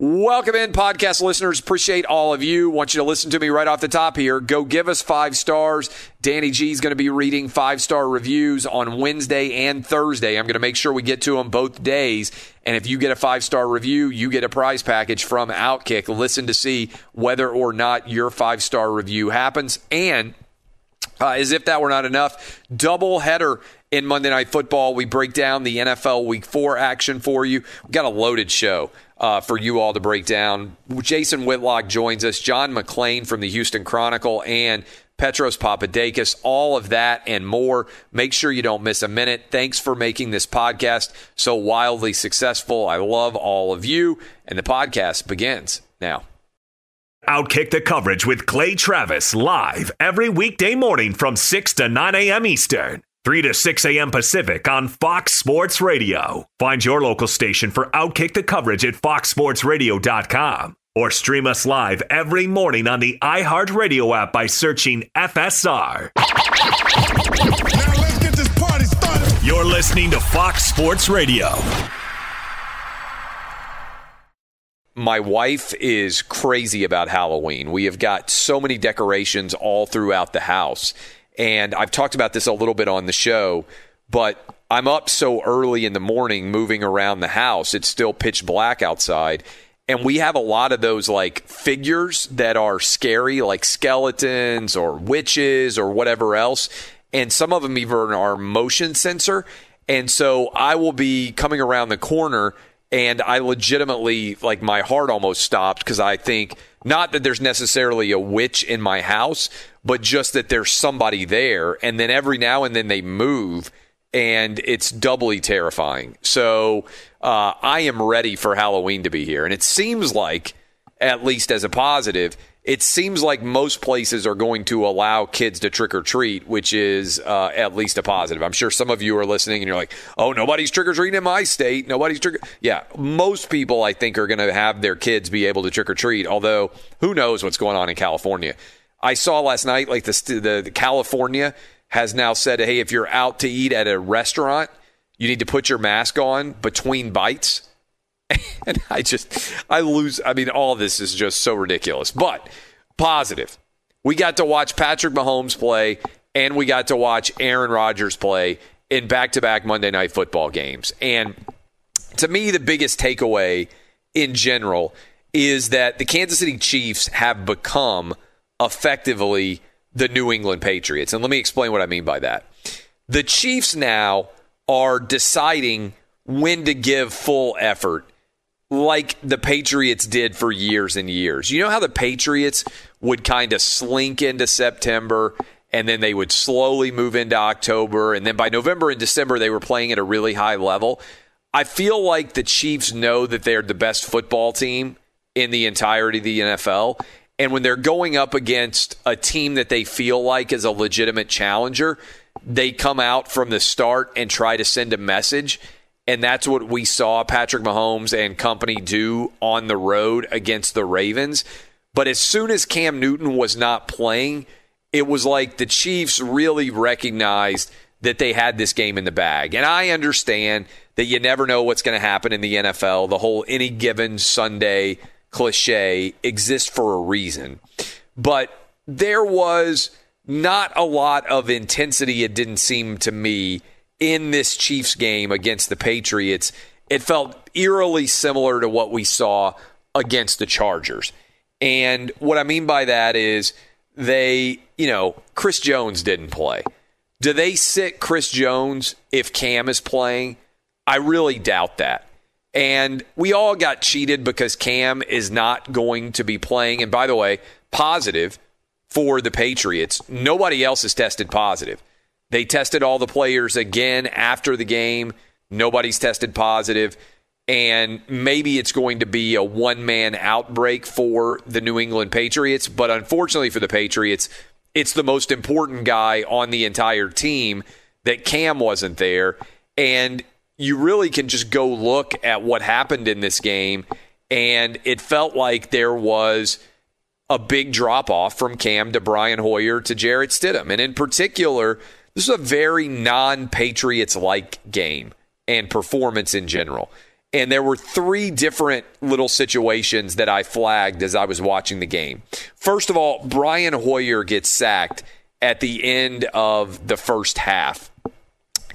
Welcome in, podcast listeners. Appreciate all of you. Want you to listen to me right off the top here. Go give us five stars. Danny G is going to be reading five star reviews on Wednesday and Thursday. I'm going to make sure we get to them both days. And if you get a five star review, you get a prize package from Outkick. Listen to see whether or not your five star review happens. And uh, as if that were not enough, double header in Monday Night Football. We break down the NFL Week 4 action for you. we got a loaded show uh, for you all to break down. Jason Whitlock joins us, John McClain from the Houston Chronicle, and Petros Papadakis, all of that and more. Make sure you don't miss a minute. Thanks for making this podcast so wildly successful. I love all of you, and the podcast begins now. Outkick the coverage with Clay Travis live every weekday morning from 6 to 9 a.m. Eastern. 3 to 6 a.m. Pacific on Fox Sports Radio. Find your local station for Outkick the coverage at foxsportsradio.com or stream us live every morning on the iHeartRadio app by searching FSR. Now let's get this party started. You're listening to Fox Sports Radio. my wife is crazy about Halloween. We have got so many decorations all throughout the house. And I've talked about this a little bit on the show, but I'm up so early in the morning moving around the house. It's still pitch black outside. And we have a lot of those like figures that are scary, like skeletons or witches or whatever else. And some of them even are motion sensor. And so I will be coming around the corner and I legitimately like my heart almost stopped because I think not that there's necessarily a witch in my house, but just that there's somebody there, and then every now and then they move, and it's doubly terrifying. So uh, I am ready for Halloween to be here, and it seems like, at least as a positive, it seems like most places are going to allow kids to trick or treat, which is uh, at least a positive. I'm sure some of you are listening and you're like, oh, nobody's trick or treating in my state. Nobody's trick. Yeah, most people, I think, are going to have their kids be able to trick or treat, although who knows what's going on in California. I saw last night, like the, the, the California has now said, hey, if you're out to eat at a restaurant, you need to put your mask on between bites and I just, I lose. I mean, all this is just so ridiculous. But positive, we got to watch Patrick Mahomes play, and we got to watch Aaron Rodgers play in back to back Monday night football games. And to me, the biggest takeaway in general is that the Kansas City Chiefs have become effectively the New England Patriots. And let me explain what I mean by that. The Chiefs now are deciding when to give full effort like the Patriots did for years and years. You know how the Patriots would kind of slink into September and then they would slowly move into October and then by November and December they were playing at a really high level. I feel like the Chiefs know that they're the best football team in the entirety of the NFL. And when they're going up against a team that they feel like is a legitimate challenger, they come out from the start and try to send a message. And that's what we saw Patrick Mahomes and company do on the road against the Ravens. But as soon as Cam Newton was not playing, it was like the Chiefs really recognized that they had this game in the bag. And I understand that you never know what's going to happen in the NFL. The whole any given Sunday cliche exists for a reason. But there was not a lot of intensity, it didn't seem to me, in this Chiefs game against the Patriots. It felt eerily similar to what we saw against the Chargers. And what I mean by that is they, you know, Chris Jones didn't play. Do they sit Chris Jones if Cam is playing? I really doubt that. And we all got cheated because Cam is not going to be playing. And by the way, positive for the Patriots. Nobody else has tested positive. They tested all the players again after the game. Nobody's tested positive. And maybe it's going to be a one man outbreak for the New England Patriots. But unfortunately for the Patriots, it's the most important guy on the entire team that Cam wasn't there. And you really can just go look at what happened in this game. And it felt like there was a big drop off from Cam to Brian Hoyer to Jarrett Stidham. And in particular, this is a very non Patriots like game and performance in general. And there were three different little situations that I flagged as I was watching the game. First of all, Brian Hoyer gets sacked at the end of the first half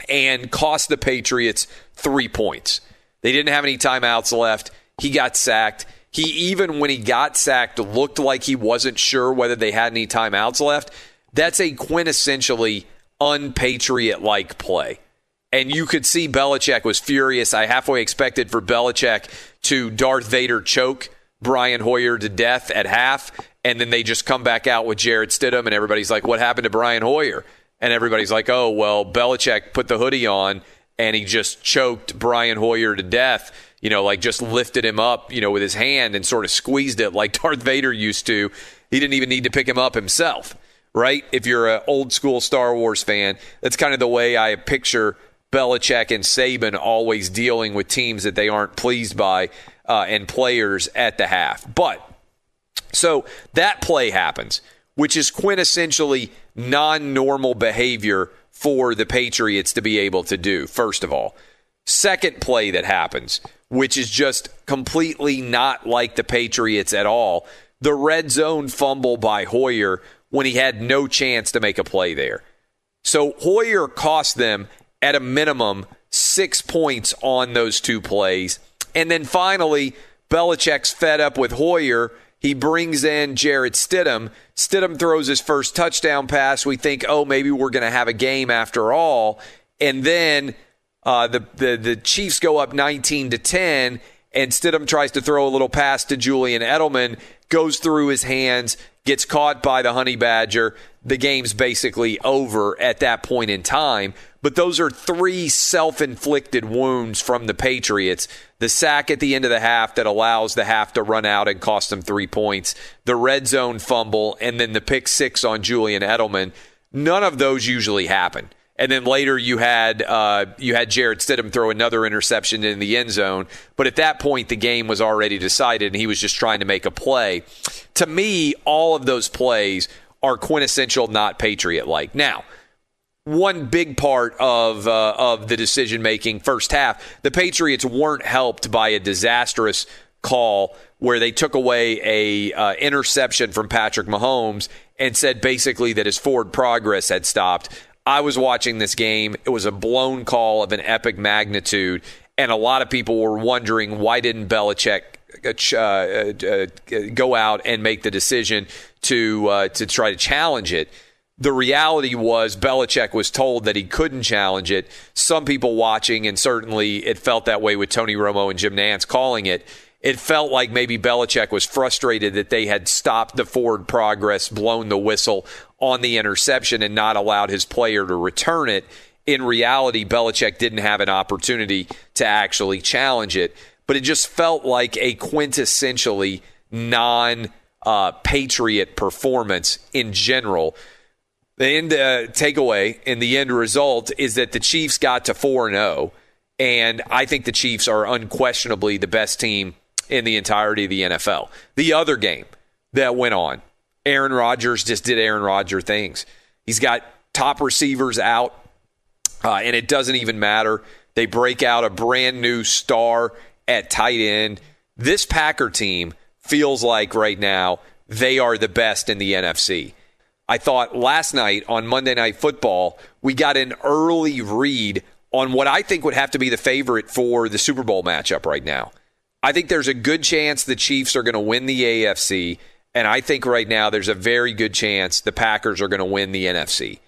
and cost the Patriots three points. They didn't have any timeouts left. He got sacked. He, even when he got sacked, looked like he wasn't sure whether they had any timeouts left. That's a quintessentially unpatriot like play. And you could see Belichick was furious. I halfway expected for Belichick to Darth Vader choke Brian Hoyer to death at half, and then they just come back out with Jarrett Stidham, and everybody's like, "What happened to Brian Hoyer?" And everybody's like, "Oh, well, Belichick put the hoodie on and he just choked Brian Hoyer to death." You know, like just lifted him up, you know, with his hand and sort of squeezed it like Darth Vader used to. He didn't even need to pick him up himself, right? If you're an old school Star Wars fan, that's kind of the way I picture Belichick and Saban always dealing with teams that they aren't pleased by uh, and players at the half. But so that play happens, which is quintessentially non normal behavior for the Patriots to be able to do, first of all. Second play that happens, which is just completely not like the Patriots at all the red zone fumble by Hoyer when he had no chance to make a play there. So Hoyer cost them at a minimum six points on those two plays. And then finally, Belichick's fed up with Hoyer. He brings in Jarrett Stidham. Stidham throws his first touchdown pass. We think, oh, maybe we're going to have a game after all. And then uh, the, the the Chiefs go up 19 to 10, and Stidham tries to throw a little pass to Julian Edelman, goes through his hands, gets caught by the Honey Badger. The game's basically over at that point in time. But those are three self inflicted wounds from the Patriots. The sack at the end of the half that allows the half to run out and cost them three points, the red zone fumble, and then the pick six on Julian Edelman. None of those usually happen. And then later you had uh, you had Jarrett Stidham throw another interception in the end zone. But at that point, the game was already decided, and he was just trying to make a play. To me, all of those plays are quintessential, not Patriot like. Now, one big part of uh, of the decision making first half. The Patriots weren't helped by a disastrous call where they took away a uh, interception from Patrick Mahomes and said basically that his forward progress had stopped. I was watching this game. It was a blown call of an epic magnitude, and a lot of people were wondering why didn't Belichick uh, uh, uh, go out and make the decision to uh, to try to challenge it the reality was Belichick was told that he couldn't challenge it. Some people watching, and certainly it felt that way with Tony Romo and Jim Nantz calling it. It felt like maybe Belichick was frustrated that they had stopped the forward progress, blown the whistle on the interception, and not allowed his player to return it. In reality, Belichick didn't have an opportunity to actually challenge it, but it just felt like a quintessentially non uh, Patriot performance in general. The end uh, takeaway and the end result is that the Chiefs got to 4 0. And I think the Chiefs are unquestionably the best team in the entirety of the NFL. The other game that went on, Aaron Rodgers just did Aaron Rodgers things. He's got top receivers out, uh, and it doesn't even matter. They break out a brand new star at tight end. This Packer team feels like right now they are the best in the NFC. I thought last night on Monday Night Football, we got an early read on what I think would have to be the favorite for the Super Bowl matchup right now. I think there's a good chance the Chiefs are going to win the AFC, and I think right now there's a very good chance the Packers are going to win the NFC.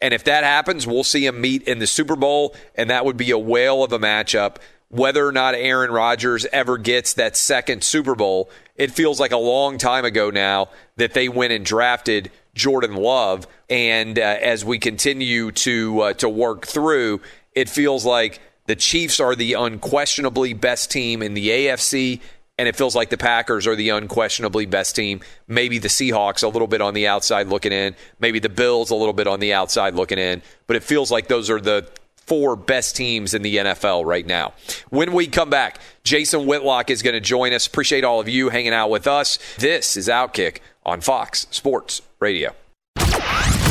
And if that happens, we'll see them meet in the Super Bowl, and that would be a whale of a matchup. Whether or not Aaron Rodgers ever gets that second Super Bowl, it feels like a long time ago now that they went and drafted Jordan Love. And uh, as we continue to uh, to work through, it feels like the Chiefs are the unquestionably best team in the AFC and it feels like the Packers are the unquestionably best team. Maybe the Seahawks a little bit on the outside looking in, maybe the Bills a little bit on the outside looking in, but it feels like those are the four best teams in the NFL right now. When we come back, Jason Whitlock is going to join us. Appreciate all of you hanging out with us. This is Outkick on Fox Sports Radio.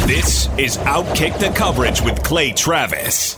This is Outkick the Coverage with Clay Travis.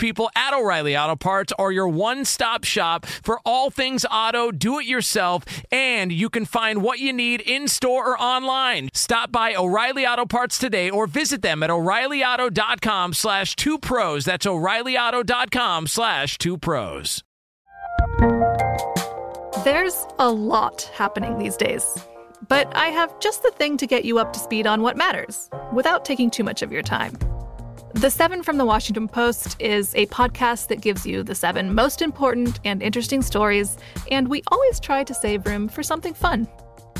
people at O'Reilly Auto Parts are your one stop shop for all things auto, do it yourself, and you can find what you need in store or online. Stop by O'Reilly Auto Parts today or visit them at o'ReillyAuto.com slash two pros. That's o'ReillyAuto.com slash two pros. There's a lot happening these days. But I have just the thing to get you up to speed on what matters without taking too much of your time. The Seven from the Washington Post is a podcast that gives you the seven most important and interesting stories, and we always try to save room for something fun.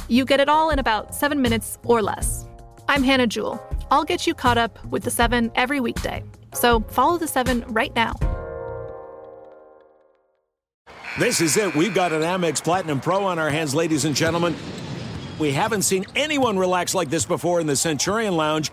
You get it all in about seven minutes or less. I'm Hannah Jewell. I'll get you caught up with the seven every weekday. So follow the seven right now. This is it. We've got an Amex Platinum Pro on our hands, ladies and gentlemen. We haven't seen anyone relax like this before in the Centurion Lounge.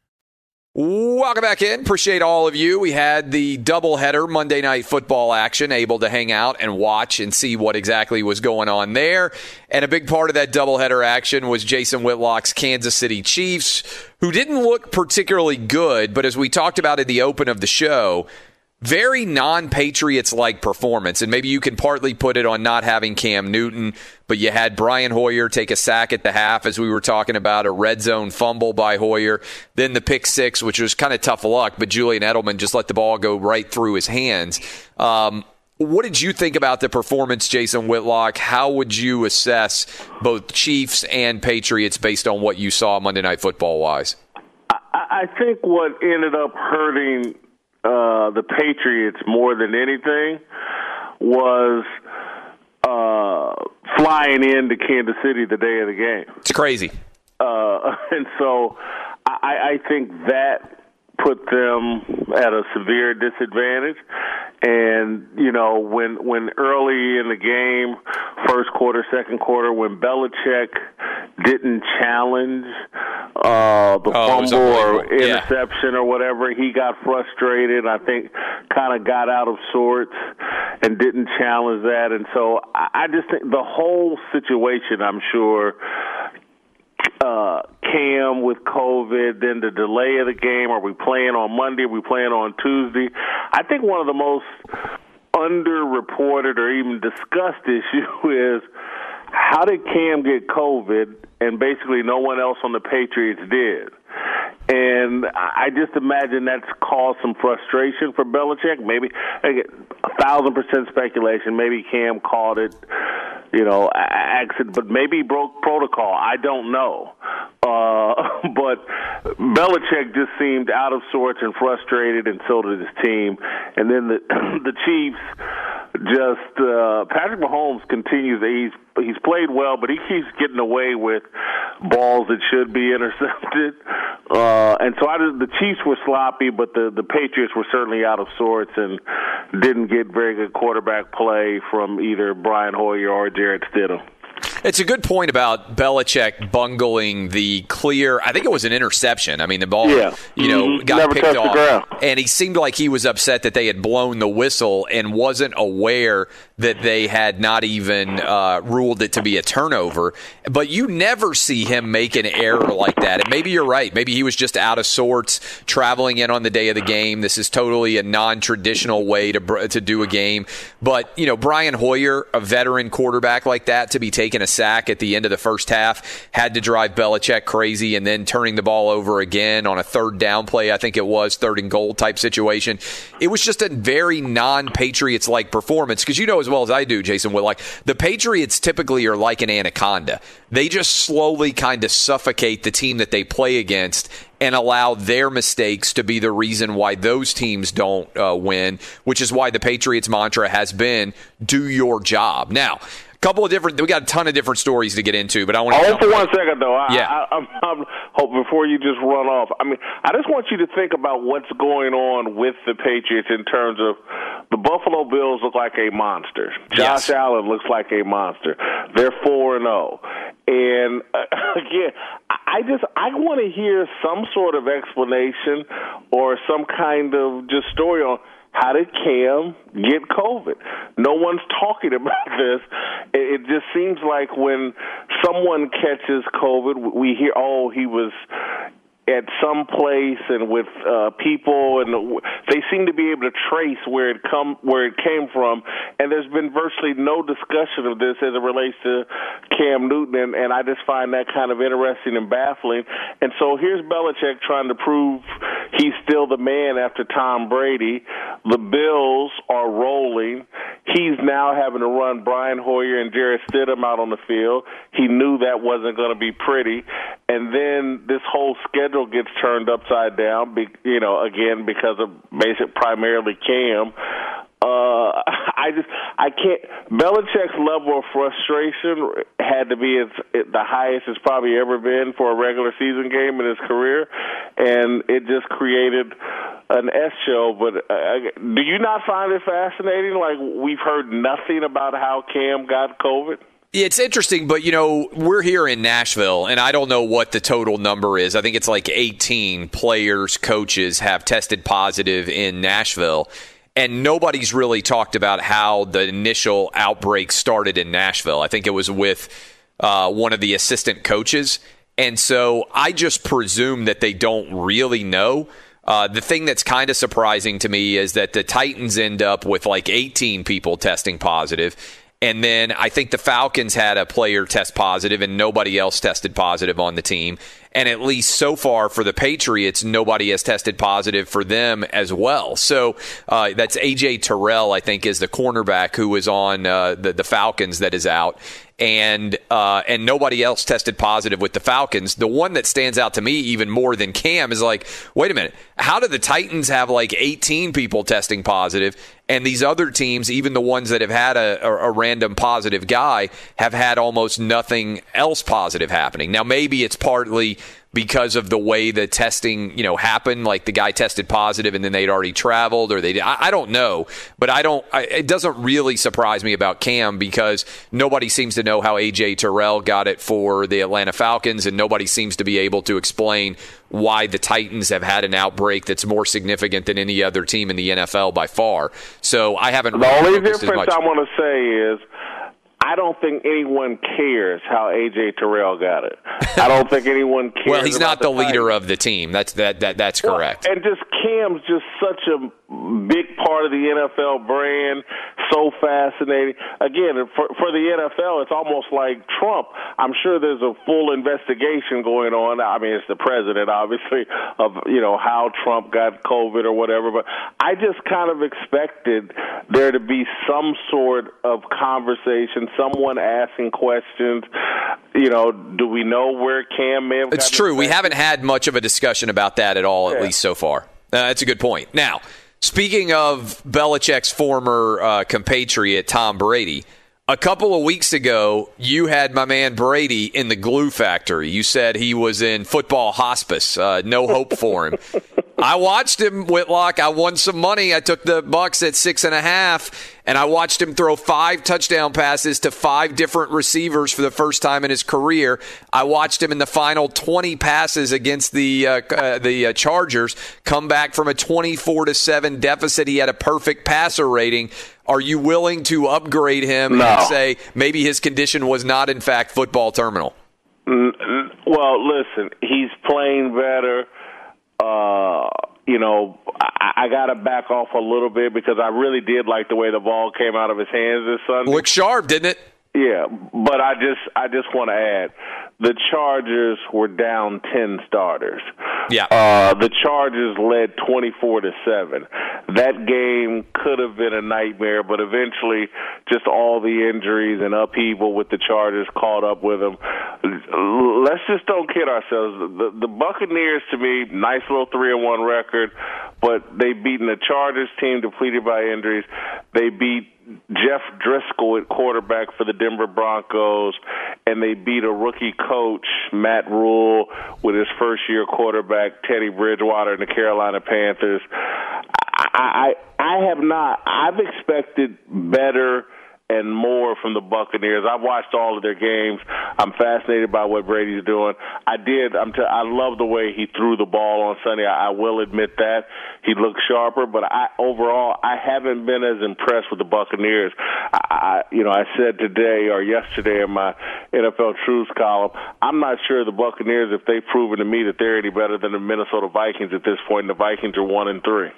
Welcome back in. Appreciate all of you. We had the doubleheader Monday night football action, able to hang out and watch and see what exactly was going on there. And a big part of that doubleheader action was Jason Whitlock's Kansas City Chiefs, who didn't look particularly good, but as we talked about in the open of the show, very non Patriots like performance. And maybe you can partly put it on not having Cam Newton, but you had Brian Hoyer take a sack at the half, as we were talking about, a red zone fumble by Hoyer, then the pick six, which was kind of tough luck, but Julian Edelman just let the ball go right through his hands. Um, what did you think about the performance, Jason Whitlock? How would you assess both Chiefs and Patriots based on what you saw Monday Night Football wise? I, I think what ended up hurting uh, the Patriots more than anything was uh, flying into Kansas City the day of the game. It's crazy. Uh, and so I, I think that put them at a severe disadvantage. And you know, when when early in the game, first quarter, second quarter, when Belichick didn't challenge uh, the Oh, fumble or unbelievable. Yeah. interception or whatever, he got frustrated. I think kind of got out of sorts and didn't challenge that. And so I, I just think the whole situation, I'm sure, uh, Cam with COVID, then the delay of the game. Are we playing on Monday? Are we playing on Tuesday? I think one of the most underreported or even discussed issue is how did Cam get COVID and basically no one else on the Patriots did? And I just imagine that's caused some frustration for Belichick. Maybe a thousand percent speculation. Maybe Cam called it, you know, accident, but maybe broke protocol. I don't know. Uh, but Belichick just seemed out of sorts and frustrated, and so did his team. And then the the Chiefs just uh, Patrick Mahomes continues. He's he's played well, but he keeps getting away with balls that should be intercepted. Uh, and so I, the Chiefs were sloppy, but the the Patriots were certainly out of sorts and didn't get very good quarterback play from either Brian Hoyer or Jarrett Stidham. It's a good point about Belichick bungling the clear. I think it was an interception. I mean, the ball, Yeah. you know, Mhm. got Never picked off, and he seemed like he was upset that they had blown the whistle and wasn't aware that they had not even uh, ruled it to be a turnover. But you never see him make an error like that. And maybe you're right. Maybe he was just out of sorts, traveling in on the day of the game. This is totally a non-traditional way to to do a game. But you know, Brian Hoyer, a veteran quarterback like that, to be taking a sack at the end of the first half had to drive Belichick crazy, and then turning the ball over again on a third down play. I think it was third and goal type situation. It was just a very non-Patriots like performance because you know as well as I do, Jason. Will like the Patriots typically are like an anaconda. They just slowly kind of suffocate the team that they play against and allow their mistakes to be the reason why those teams don't uh, win, which is why the Patriots mantra has been do your job. Now, couple of different, we got a ton of different stories to get into, but I want to. Hold for one second, though. I, Yeah. I, I'm, I'm hope before you just run off. I mean, I just want you to think about what's going on with the Patriots in terms of the Buffalo Bills look like a monster. Josh Yes. Allen looks like a monster. They're four and zero, and uh, again, I I just I want to hear some sort of explanation or some kind of just story on. How did Cam get COVID? No one's talking about this. It, just seems like when someone catches COVID, we hear, oh, he was at some place and with uh, people, and they seem to be able to trace where it come where it came from. And there's been virtually no discussion of this as it relates to Cam Newton, and, and I just find that kind of interesting and baffling. And so here's Belichick trying to prove he's still the man after Tom Brady. The Bills are rolling. He's now having to run Brian Hoyer and Jarrett Stidham out on the field. He knew that wasn't going to be pretty, and then this whole schedule gets turned upside down. Be, you know, again because of basic primarily Cam. Uh, I just I can't. Belichick's level of frustration had to be its, it, the highest it's probably ever been for a regular season game in his career, and it just created an S show. But uh, do you not find it fascinating? Like we've heard nothing about how Cam got COVID. It's interesting, but you know, we're here in Nashville, and I don't know what the total number is. I think it's like 18 players, coaches have tested positive in Nashville. And nobody's really talked about how the initial outbreak started in Nashville. I think it was with uh, one of the assistant coaches. And so I just presume that they don't really know. Uh, the thing that's kind of surprising to me is that the Titans end up with like 18 people testing positive and then I think the Falcons had a player test positive and nobody else tested positive on the team. And at least so far for the Patriots, nobody has tested positive for them as well. So uh, that's AJ Terrell, I think, is the cornerback who was on uh, the, the Falcons that is out and uh, and nobody else tested positive with the Falcons. The one that stands out to me even more than Cam is like, wait a minute, how do the Titans have like 18 people testing positive, and these other teams, even the ones that have had a, a, a random positive guy, have had almost nothing else positive happening? Now maybe it's partly because of the way the testing, you know, happened. Like the guy tested positive and then they'd already traveled, or they. I, I don't know, but I don't. I, it doesn't really surprise me about Cam because nobody seems to know how AJ Terrell got it for the Atlanta Falcons, and nobody seems to be able to explain why the Titans have had an outbreak that's more significant than any other team in the NFL by far. So I haven't. The really only difference. I want to say is I don't think anyone cares how AJ Terrell got it. I don't think anyone cares. Well, he's not about the leader of the team. That's that that that's correct. And just Cam's just such a big part of the NFL brand. So fascinating. Again, for for the NFL, it's almost like Trump. I'm sure there's a full investigation going on. I mean, it's the president, obviously, of you know how Trump got COVID or whatever. But I just kind of expected there to be some sort of conversation, someone asking questions. You know, do we know where Cam may have? It's true. We haven't had much of a discussion about that at all, at least so far. Uh, that's a good point. Now, speaking of Belichick's former uh, compatriot, Tom Brady, a couple of weeks ago, you had my man Brady in the glue factory. You said he was in football hospice, uh, no hope for him. I watched him, Whitlock. I won some money. I took the Bucs at six and a half, and I watched him throw five touchdown passes to five different receivers for the first time in his career. I watched him in the final 20 passes against the uh, uh, the uh, Chargers come back from a 24 to seven deficit. He had a perfect passer rating. Are you willing to upgrade him No. and say maybe his condition was not in fact football terminal? Well, listen, he's playing better. Uh, you know, I, I got to back off a little bit because I really did like the way the ball came out of his hands this Sunday. Looked sharp, didn't it? Yeah, but I just I just want to add, the Chargers were down ten starters. Yeah. Uh, the Chargers led twenty four to seven. That game could have been a nightmare, but eventually, just all the injuries and upheaval with the Chargers caught up with them. Let's just don't kid ourselves. The, the Buccaneers, to me, nice little three and one record, but they beaten the Chargers team depleted by injuries. They beat Jeff Driskel at quarterback for the Denver Broncos, and they beat a rookie coach, Matt Rhule, with his first year quarterback, Teddy Bridgewater, and the Carolina Panthers. I, I, I have not. I've expected better and more from the Buccaneers. I've watched all of their games. I'm fascinated by what Brady's doing. I did. I'm. T- I love the way he threw the ball on Sunday. I, I will admit that he looked sharper, but I overall I haven't been as impressed with the Buccaneers. I, I you know, I said today or yesterday in my NFL Truths column, I'm not sure the Buccaneers if they've proven to me that they're any better than the Minnesota Vikings at this point. The Vikings are one and three.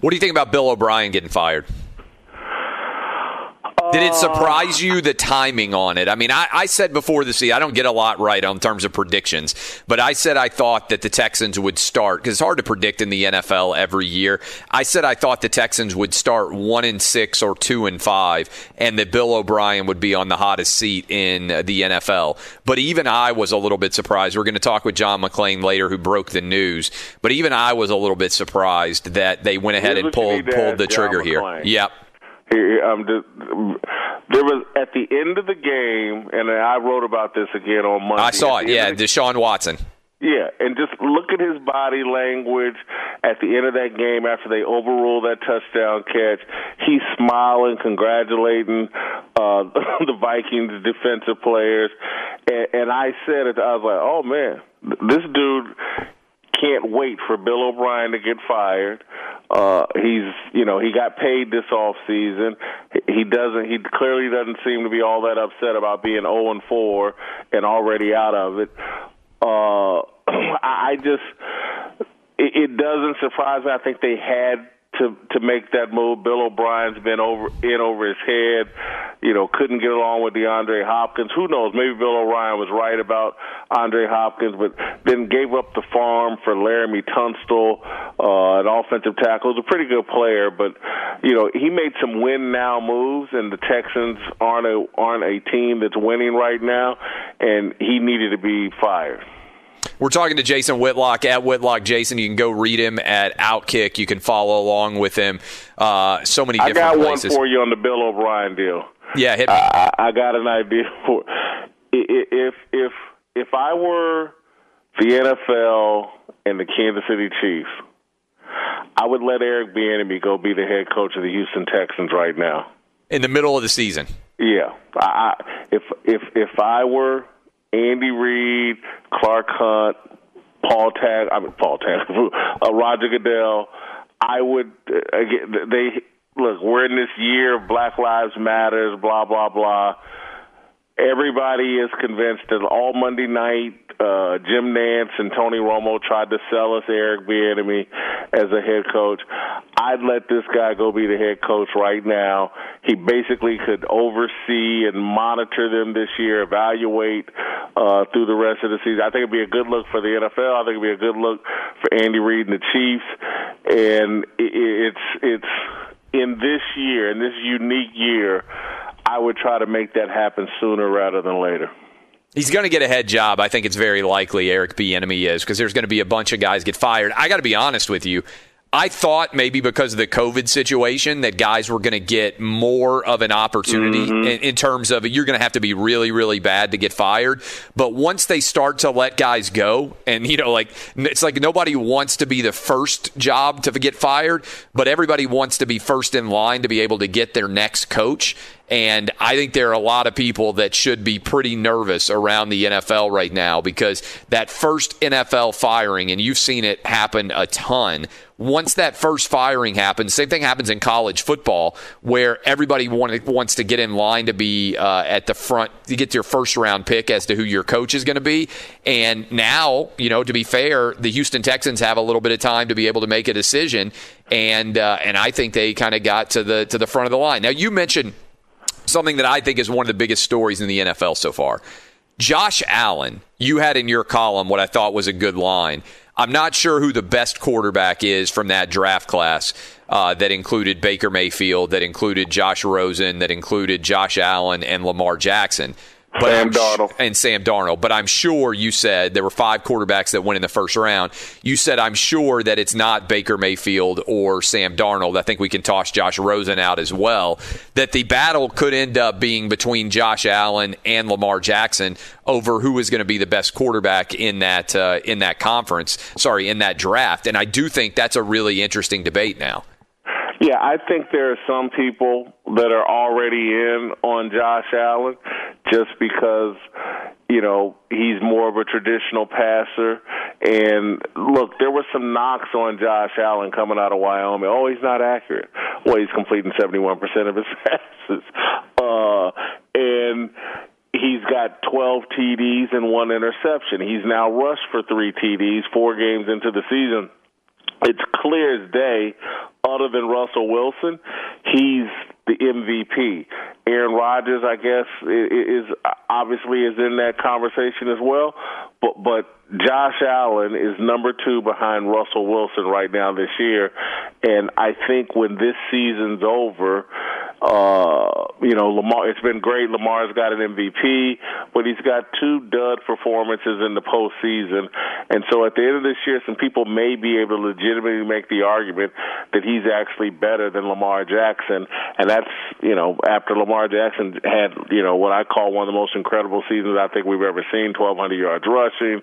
What do you think about Bill O'Brien getting fired? Did it surprise you the timing on it? I mean, I, I said before the season, I don't get a lot right on terms of predictions, but I said I thought that the Texans would start because it's hard to predict in the NFL every year. I said I thought the Texans would start one and six or two and five, and that Bill O'Brien would be on the hottest seat in the NFL. But even I was a little bit surprised. We're going to talk with John McClain later, who broke the news. But even I was a little bit surprised that they went ahead Here's and pulled pulled the John trigger here. Yep. Um, there was at the end of the game, and I wrote about this again on Monday. I saw it. Yeah, Deshaun Watson. Yeah, and just look at his body language at the end of that game after they overrule that touchdown catch. He's smiling, congratulating uh, the Vikings defensive players, and, and I said it. I was like, "Oh man, this dude can't wait for Bill O'Brien to get fired. Uh, he's, you know, he got paid this off season. He doesn't. He clearly doesn't seem to be all that upset about being 0 and 4 and already out of it. Uh, I just, it, it doesn't surprise me. I think they had to to make that move. Bill O'Brien's been over in over his head. You know, couldn't get along with DeAndre Hopkins. Who knows? Maybe Bill O'Brien was right about Andre Hopkins, but then gave up the farm for Laremy Tunsil, uh, an offensive tackle. He's a pretty good player, but you know he made some win now moves, and the Texans aren't a aren't a team that's winning right now, and he needed to be fired. We're talking to Jason Whitlock at Whitlock Jason. You can go read him at Outkick. You can follow along with him. Uh, so many different I got places. one for you on the Bill O'Brien deal. Yeah, hit me. I, I got an idea for if if if I were the NFL and the Kansas City Chiefs, I would let Eric Bieniemy go be the head coach of the Houston Texans right now. In the middle of the season. Yeah, I, if if if I were Andy Reid, Clark Hunt, Paul Tag, I mean Paul Tag, uh, Roger Goodell, I would uh, they look. We're in this year of Black Lives Matters, blah blah blah. Everybody is convinced that all Monday night, uh, Jim Nantz and Tony Romo tried to sell us Eric Bieniemy as a head coach. I'd let this guy go be the head coach right now. He basically could oversee and monitor them this year, evaluate uh, through the rest of the season. I think it'd be a good look for the NFL. I think it'd be a good look for Andy Reid and the Chiefs. And it's it's in this year, in this unique year. I would try to make that happen sooner rather than later. He's going to get a head job. I think it's very likely Eric Bieniemy is because there's going to be a bunch of guys get fired. I got to be honest with you. I thought maybe because of the COVID situation that guys were going to get more of an opportunity Mm-hmm. in, in terms of you're going to have to be really, really bad to get fired. But once they start to let guys go, and you know, like it's like nobody wants to be the first job to get fired, but everybody wants to be first in line to be able to get their next coach. And I think there are a lot of people that should be pretty nervous around the NFL right now because that first NFL firing, and you've seen it happen a ton. Once that first firing happens, same thing happens in college football where everybody want, wants to get in line to be uh, at the front to get your first round pick as to who your coach is going to be. And now, you know, to be fair, the Houston Texans have a little bit of time to be able to make a decision, and uh, and I think they kind of got to the to the front of the line. Now, you mentioned something that I think is one of the biggest stories in the NFL so far. Josh Allen, you had in your column what I thought was a good line. I'm not sure who the best quarterback is from that draft class uh, that included Baker Mayfield, that included Josh Rosen, that included Josh Allen and Lamar Jackson. But Sam Darnold. and Sam Darnold. But I'm sure you said there were five quarterbacks that went in the first round. You said I'm sure that it's not Baker Mayfield or Sam Darnold. I think we can toss Josh Rosen out as well. That the battle could end up being between Josh Allen and Lamar Jackson over who is going to be the best quarterback in that uh, in that conference. Sorry, in that draft. And I do think that's a really interesting debate now. Yeah, I think there are some people that are already in on Josh Allen just because, you know, he's more of a traditional passer. And look, there were some knocks on Josh Allen coming out of Wyoming. Oh, he's not accurate. Well, he's completing 71% of his passes. Uh, and he's got 12 TDs and one interception. He's now rushed for three TDs four games into the season. It's clear as day, other than Russell Wilson, he's the MVP. Aaron Rodgers, I guess, is obviously is in that conversation as well. But but Josh Allen is number two behind Russell Wilson right now this year, and I think when this season's over, Uh, you know, Lamar. It's been great. Lamar's got an MVP, but he's got two dud performances in the postseason, and so at the end of this year, some people may be able to legitimately make the argument that he's actually better than Lamar Jackson, and that's you know after Lamar Jackson had you know what I call one of the most incredible seasons I think we've ever seen, 1,200 yards rushing,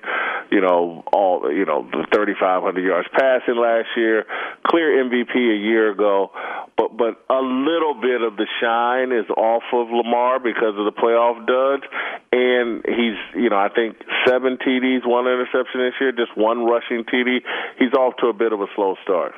you know all you know 3,500 yards passing last year, clear MVP a year ago, but but a little bit of the shine is off of Lamar because of the playoff duds, and he's you know I think seven TDs, one interception this year, just one rushing TD. He's off to a bit of a slow start.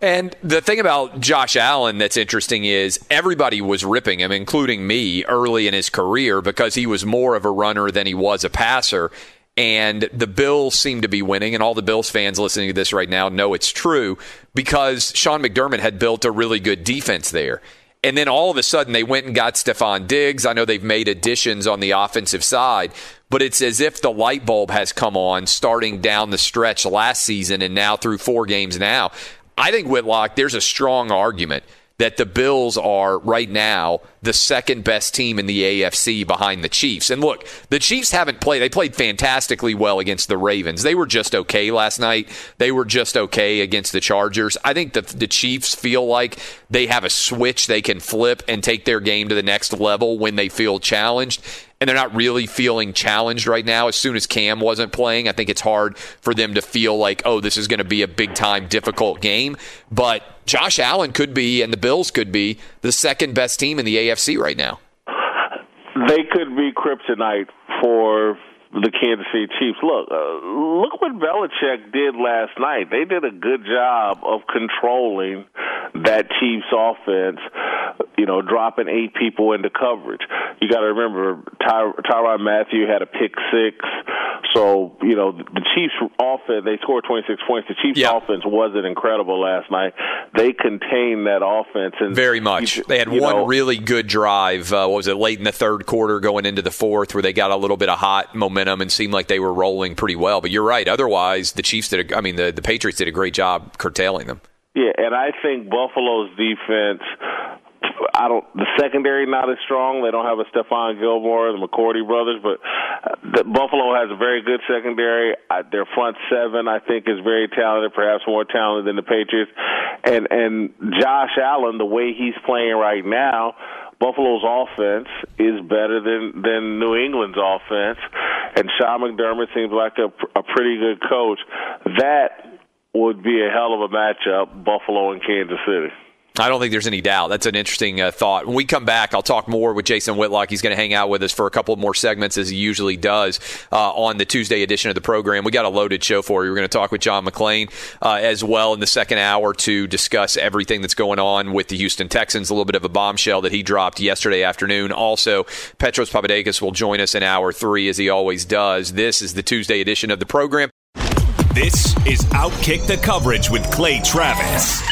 And the thing about Josh Allen that's interesting is everybody was ripping him, including me, early in his career because he was more of a runner than he was a passer. And the Bills seem to be winning, and all the Bills fans listening to this right now know it's true because Sean McDermott had built a really good defense there. And then all of a sudden they went and got Stefon Diggs. I know they've made additions on the offensive side, but it's as if the light bulb has come on starting down the stretch last season and now through four games now. I think Whitlock, there's a strong argument that the Bills are right now the second best team in the AFC behind the Chiefs. And look, the Chiefs haven't played, they played fantastically well against the Ravens. They were just okay last night. They were just okay against the Chargers. I think the, the Chiefs feel like they have a switch they can flip and take their game to the next level when they feel challenged and they're not really feeling challenged right now. As soon as Cam wasn't playing, I think it's hard for them to feel like, oh, this is going to be a big time, difficult game. But Josh Allen could be, and the Bills could be, the second best team in the AFC right now. They could be kryptonite for the Kansas City Chiefs. Look, uh, look what Belichick did last night. They did a good job of controlling that Chiefs offense. You know, dropping eight people into coverage. You got to remember, Ty- Tyrann Mathieu had a pick six. So you know, the Chiefs offense they scored 26 points. The Chiefs Yeah. offense wasn't incredible last night. They contained that offense and Very much. you- They had one know, really good drive. Uh, what was it, late in the third quarter, going into the fourth, where they got a little bit of hot momentum and seemed like they were rolling pretty well. But you're right. Otherwise, the Chiefs did. A, I mean, the the Patriots did a great job curtailing them. Yeah, and I think Buffalo's defense. I don't. The secondary not as strong. They don't have a Stephon Gilmore, the McCourty brothers, but uh, the, Buffalo has a very good secondary. Uh, their front seven, I think, is very talented, perhaps more talented than the Patriots. And and Josh Allen, the way he's playing right now, Buffalo's offense is better than than New England's offense, and Sean McDermott seems like a, a pretty good coach. That would be a hell of a matchup, Buffalo and Kansas City. I don't think there's any doubt. That's an interesting uh, thought. When we come back, I'll talk more with Jason Whitlock. He's going to hang out with us for a couple more segments, as he usually does uh, on the Tuesday edition of the program. We got a loaded show for you. We're going to talk with John McClain uh, as well in the second hour to discuss everything that's going on with the Houston Texans. A little bit of a bombshell that he dropped yesterday afternoon. Also, Petros Papadakis will join us in hour three, as he always does. This is the Tuesday edition of the program. This is Outkick the Coverage with Clay Travis.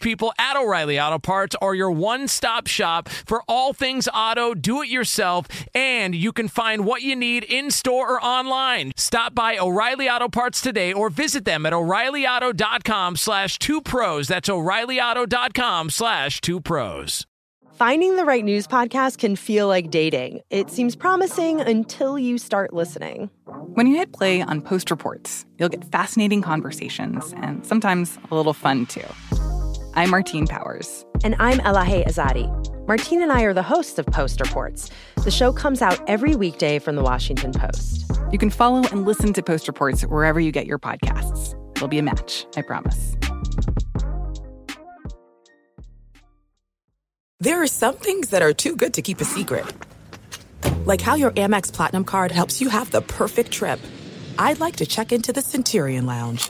people at O'Reilly Auto Parts are your one stop shop for all things auto, do it yourself, and you can find what you need in store or online. Stop by O'Reilly Auto Parts today or visit them at o'ReillyAuto.com slash two pros. That's o'ReillyAuto.com slash two pros. Finding the right news podcast can feel like dating. It seems promising until you start listening. When you hit play on Post Reports, you'll get fascinating conversations and sometimes a little fun too. I'm Martine Powers. And I'm Elahe Izadi. Martine and I are the hosts of Post Reports. The show comes out every weekday from the Washington Post. You can follow and listen to Post Reports wherever you get your podcasts. It'll be a match, I promise. There are some things that are too good to keep a secret. Like how your Amex Platinum card helps you have the perfect trip. I'd like to check into the Centurion Lounge.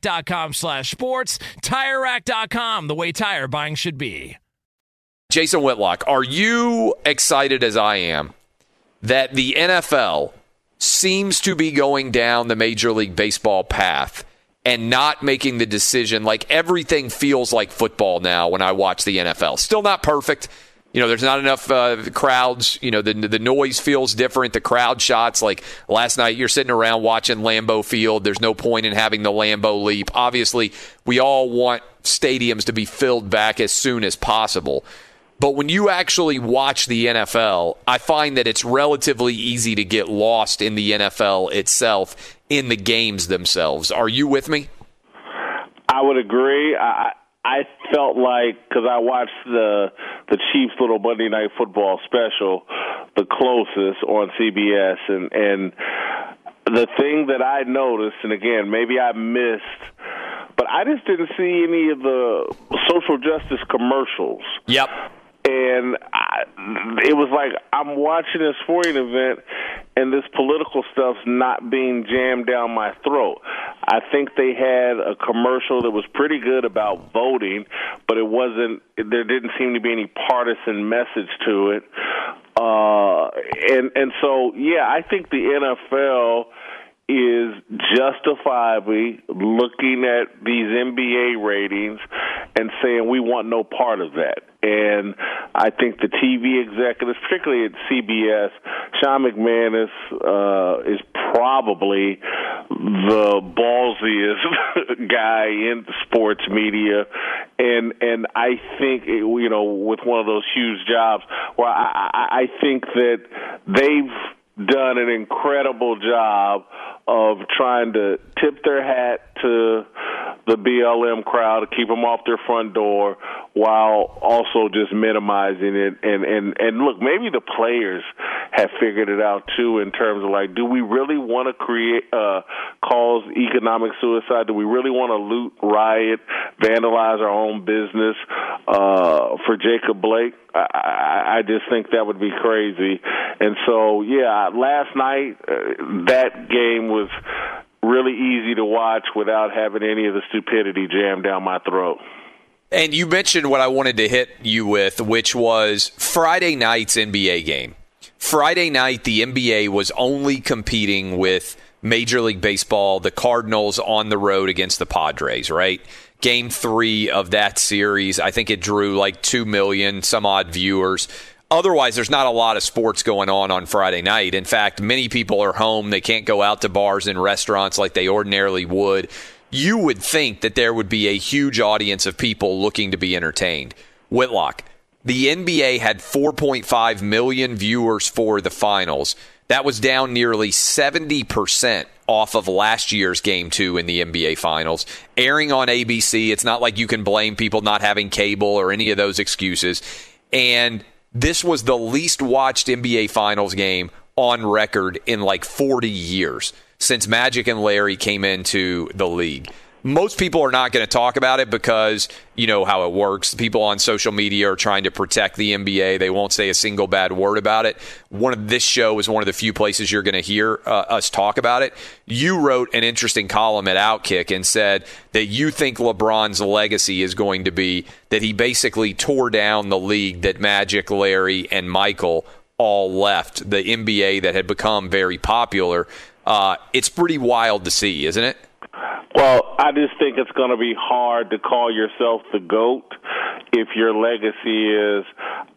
TireRack.com slash sports. TireRack.com, the way tire buying should be. Jason Whitlock, are you excited as I am that the NFL seems to be going down the Major League Baseball path and not making the decision? Like everything feels like football now when I watch the NFL. Still not perfect. You know, there's not enough uh, crowds. You know, the the noise feels different. The crowd shots, like last night, you're sitting around watching Lambeau Field. There's no point in having the Lambeau leap. Obviously, we all want stadiums to be filled back as soon as possible. But when you actually watch the NFL, I find that it's relatively easy to get lost in the NFL itself, in the games themselves. Are you with me? I would agree. I I felt like because I watched the the Chiefs' little Monday Night Football special, the closest on CBS, and and the thing that I noticed, and again, maybe I missed, but I just didn't see any of the social justice commercials. Yep and I, it was like I'm watching a sporting event, and this political stuff's not being jammed down my throat. I think they had a commercial that was pretty good about voting, but it wasn't. There didn't seem to be any partisan message to it, uh, and and so yeah, I think the NFL is justifiably looking at these NBA ratings and saying we want no part of that. And I think the TV executives, particularly at CBS, Sean McManus uh, is probably the ballsiest guy in sports media, and and I think you know with one of those huge jobs, where I, I, think that they've done an incredible job of trying to tip their hat to the BLM crowd to keep them off their front door while also just minimizing it. And and and look maybe the players have figured it out too in terms of like do we really want to create uh cause economic suicide? Do we really want to loot riot vandalize our own business uh for Jacob Blake? I, I, just think that would be crazy. And so yeah last night uh, that game was really easy to watch without having any of the stupidity jammed down my throat. And you mentioned what I wanted to hit you with, which was Friday night's NBA game. Friday night, the NBA was only competing with Major League Baseball, the Cardinals on the road against the Padres, right? Game three of that series, I think it drew like 2 million, some odd viewers otherwise there's not a lot of sports going on on Friday night. In fact, many people are home. They can't go out to bars and restaurants like they ordinarily would. You would think that there would be a huge audience of people looking to be entertained. Whitlock, the NBA had 4.5 million viewers for the finals. That was down nearly 70% off of last year's game two in the NBA Finals. Airing on ABC, it's not like you can blame people not having cable or any of those excuses. And this was the least watched NBA Finals game on record in like 40 years since Magic and Larry came into the league most people are not going to talk about it because you know how it works. People on social media are trying to protect the NBA. They won't say a single bad word about it. One of this show is one of the few places you're going to hear uh, us talk about it. You wrote an interesting column at Outkick and said that you think LeBron's legacy is going to be that he basically tore down the league that Magic, Larry, and Michael all left. The NBA that had become very popular. Uh, it's pretty wild to see, isn't it? Well, I just think it's going to be hard to call yourself the GOAT if your legacy is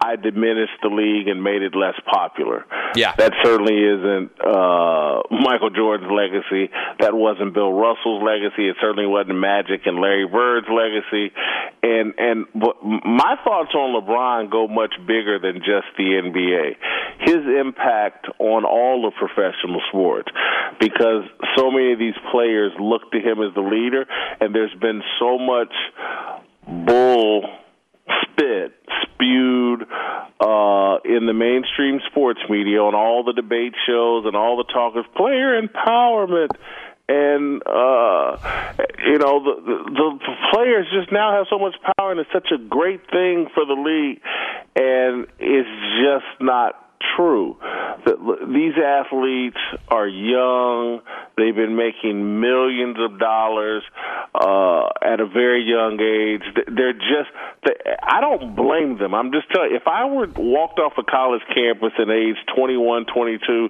I diminished the league and made it less popular. Yeah. That certainly isn't uh, Michael Jordan's legacy. That wasn't Bill Russell's legacy. It certainly wasn't Magic and Larry Bird's legacy. And and but my thoughts on LeBron go much bigger than just the NBA. His impact on all of professional sports because so many of these players look to him as the leader and there's been so much bull spit spewed uh, in the mainstream sports media on all the debate shows and all the talk of player empowerment. And uh you know the, the the players just now have so much power and it's such a great thing for the league. And it's just not true. That these athletes are young. They've been making millions of dollars uh, at a very young age. They're just. They, I don't blame them. I'm just telling you. If I were walked off a college campus at age 21, 22,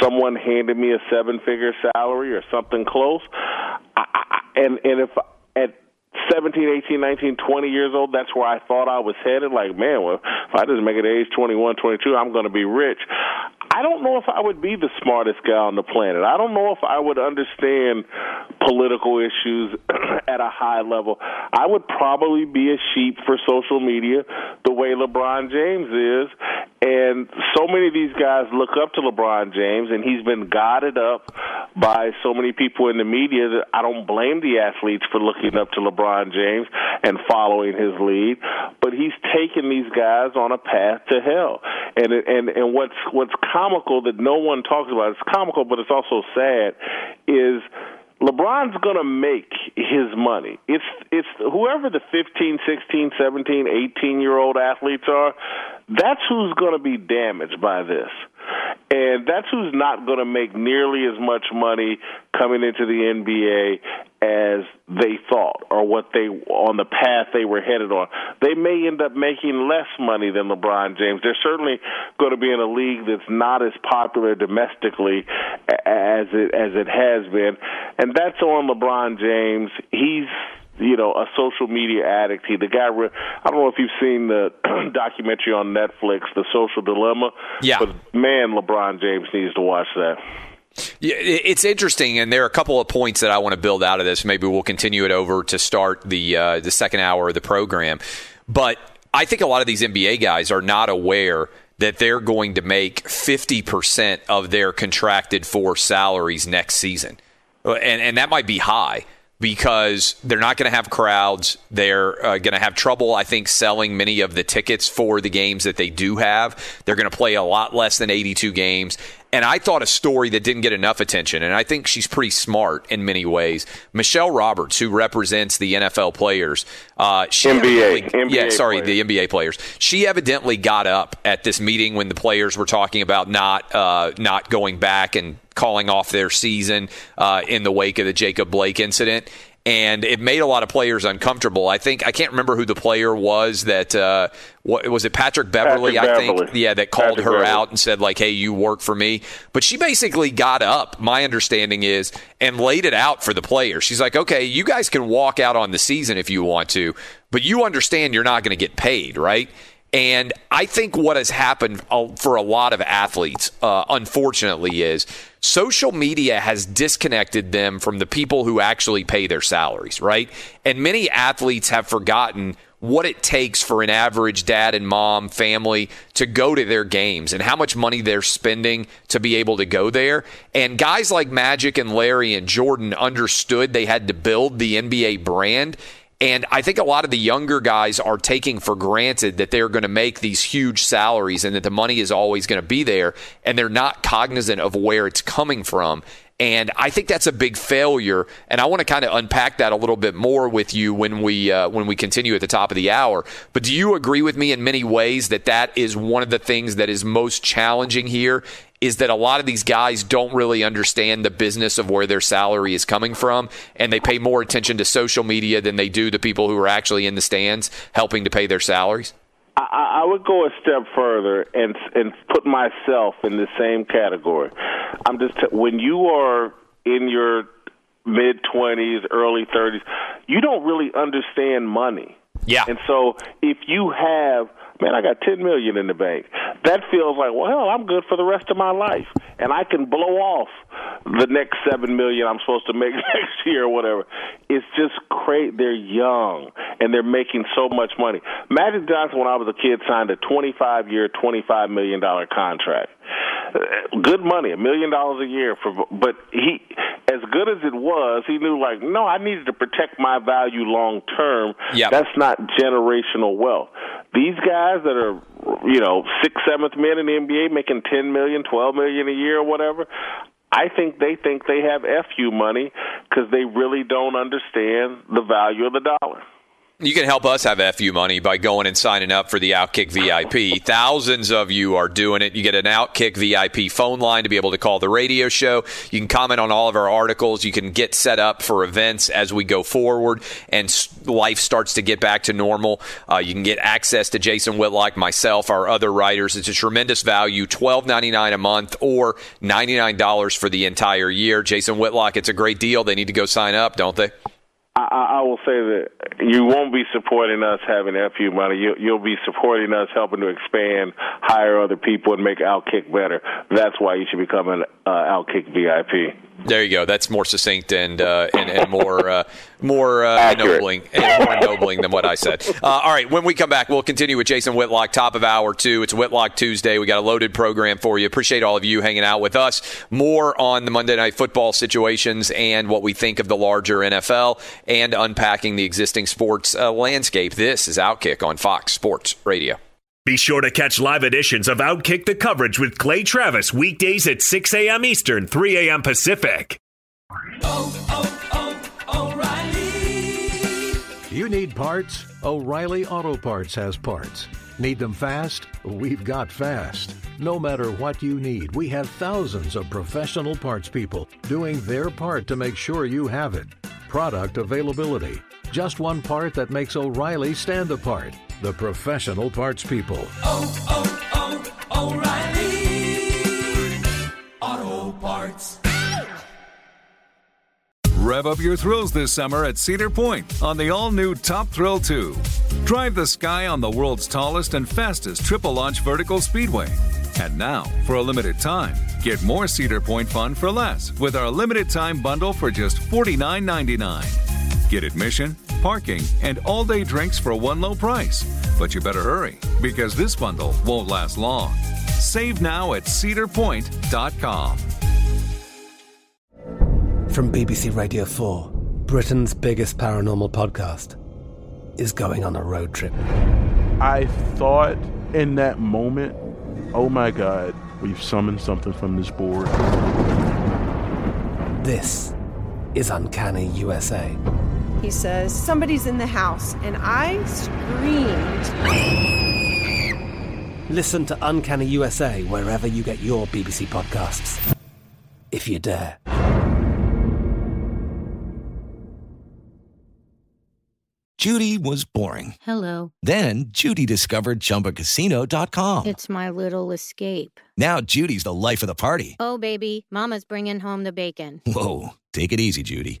someone handed me a seven-figure salary or something close, I, I, and and if at 17, 18, 19, 20 years old, that's where I thought I was headed. Like, man, well, if I just make it age 21, 22, I'm going to be rich. I don't know if I would be the smartest guy on the planet. I don't know if I would understand political issues at a high level. I would probably be a sheep for social media the way LeBron James is. And so many of these guys look up to LeBron James, and he's been guided up by so many people in the media that I don't blame the athletes for looking up to LeBron James and following his lead. But he's taken these guys on a path to hell. And and and what's what's comical that no one talks about. It's comical, but it's also sad. Is LeBron's going to make his money. It's it's whoever the 15, 16, 17, 18 year old athletes are, that's who's going to be damaged by this. And that's who's not going to make nearly as much money coming into the NBA as they thought or what they on the path they were headed on. They may end up making less money than LeBron James. They're certainly going to be in a league that's not as popular domestically as it as it has been. And that's on LeBron James. He's you know, a social media addict. He, the guy, I don't know if you've seen the documentary on Netflix, The Social Dilemma. Yeah. But man, LeBron James needs to watch that. Yeah, it's interesting, and there are a couple of points that I want to build out of this. Maybe we'll continue it over to start the uh, the second hour of the program. But I think a lot of these NBA guys are not aware that they're going to make 50% of their contracted for salaries next season. And, and that might be high because they're not going to have crowds. They're uh, going to have trouble, I think, selling many of the tickets for the games that they do have. They're going to play a lot less than 82 games. And I thought a story that didn't get enough attention, and I think she's pretty smart in many ways. Michelle Roberts, who represents the NFL players, uh, she NBA, NBA yeah, sorry, players. the NBA players. She evidently got up at this meeting when the players were talking about not uh, not going back and calling off their season uh, in the wake of the Jacob Blake incident and it made a lot of players uncomfortable. I think I can't remember who the player was that uh, what was it Patrick Beverley? Patrick I think Beverley. yeah, that called Patrick her Beverley. out and said like, "Hey, you work for me." But she basically got up. My understanding is and laid it out for the players. She's like, "Okay, you guys can walk out on the season if you want to, but you understand you're not going to get paid, right?" And I think what has happened uh, for a lot of athletes, uh, unfortunately, is social media has disconnected them from the people who actually pay their salaries, right? And many athletes have forgotten what it takes for an average dad and mom family to go to their games and how much money they're spending to be able to go there. And guys like Magic and Larry and Jordan understood they had to build the NBA brand. And I think a lot of the younger guys are taking for granted that they're going to make these huge salaries and that the money is always going to be there. And they're not cognizant of where it's coming from. And I think that's a big failure. And I want to kind of unpack that a little bit more with you when we uh, when we continue at the top of the hour. But do you agree with me in many ways that that is one of the things that is most challenging here? Is that a lot of these guys don't really understand the business of where their salary is coming from, and they pay more attention to social media than they do the people who are actually in the stands helping to pay their salaries? I, I would go a step further and and put myself in the same category. I'm just when you are in your mid twenties, early thirties, you don't really understand money. Yeah. And so if you have man, I got ten million in the bank. That feels like, well, I'm good for the rest of my life, and I can blow off the next seven million I'm supposed to make next year or whatever. It's just great. They're young and they're making so much money. Magic Johnson, when I was a kid, signed a 25 year, 25 million dollar contract. Good money, a million dollars a year for. But he, as good as it was, he knew like, no, I needed to protect my value long term. Yep. That's not generational wealth. These guys that are, you know, sixth, seventh men in the NBA making ten million, twelve million a year or whatever. I think they think they have FU money because they really don't understand the value of the dollar. You can help us have FU money by going and signing up for the Outkick VIP. Thousands of you are doing it. You get an Outkick VIP phone line to be able to call the radio show. You can comment on all of our articles. You can get set up for events as we go forward and life starts to get back to normal. Uh, you can get access to Jason Whitlock, myself, our other writers. It's a tremendous value, twelve ninety nine a month or ninety nine dollars for the entire year. Jason Whitlock, it's a great deal. They need to go sign up, don't they? Will say that you won't be supporting us having FU money. You, you'll be supporting us helping to expand, hire other people, and make Outkick better. That's why you should become an uh, Outkick VIP. There you go. That's more succinct and uh, and, and more uh, more uh, ennobling and more ennobling than what I said. Uh, all right, when we come back, we'll continue with Jason Whitlock, top of hour two. It's Whitlock Tuesday. We got a loaded program for you. Appreciate all of you hanging out with us. More on the Monday Night Football situations and what we think of the larger NFL and unpacking the existing sports uh, landscape. This is Outkick on Fox Sports Radio. Be sure to catch live editions of Outkick the coverage with Clay Travis weekdays at 6 a.m. Eastern, 3 a.m. Pacific. Oh, oh, oh, O'Reilly. You need parts? O'Reilly Auto Parts has parts. Need them fast? We've got fast. No matter what you need, we have thousands of professional parts people doing their part to make sure you have it. Product availability. Just one part that makes O'Reilly stand apart. The professional parts people. oh, oh, oh, O'Reilly Auto Parts. Rev up your thrills this summer at Cedar Point on the all new Top Thrill 2. Drive the sky on the world's tallest and fastest triple launch vertical speedway. And now, for a limited time, get more Cedar Point fun for less with our limited time bundle for just $49.99. Get admission, parking, and all day drinks for one low price. But you better hurry because this bundle won't last long. Save now at cedarpoint.com. From BBC Radio 4, Britain's biggest paranormal podcast is going on a road trip. I thought in that moment, oh my God, we've summoned something from this board. This is Uncanny USA. He says, Somebody's in the house. And I screamed. Listen to Uncanny USA wherever you get your BBC podcasts, if you dare. Judy was boring. Hello. Then Judy discovered ChumbaCasino.com. It's my little escape. Now Judy's the life of the party. Oh, baby, Mama's bringing home the bacon. Whoa, take it easy, Judy.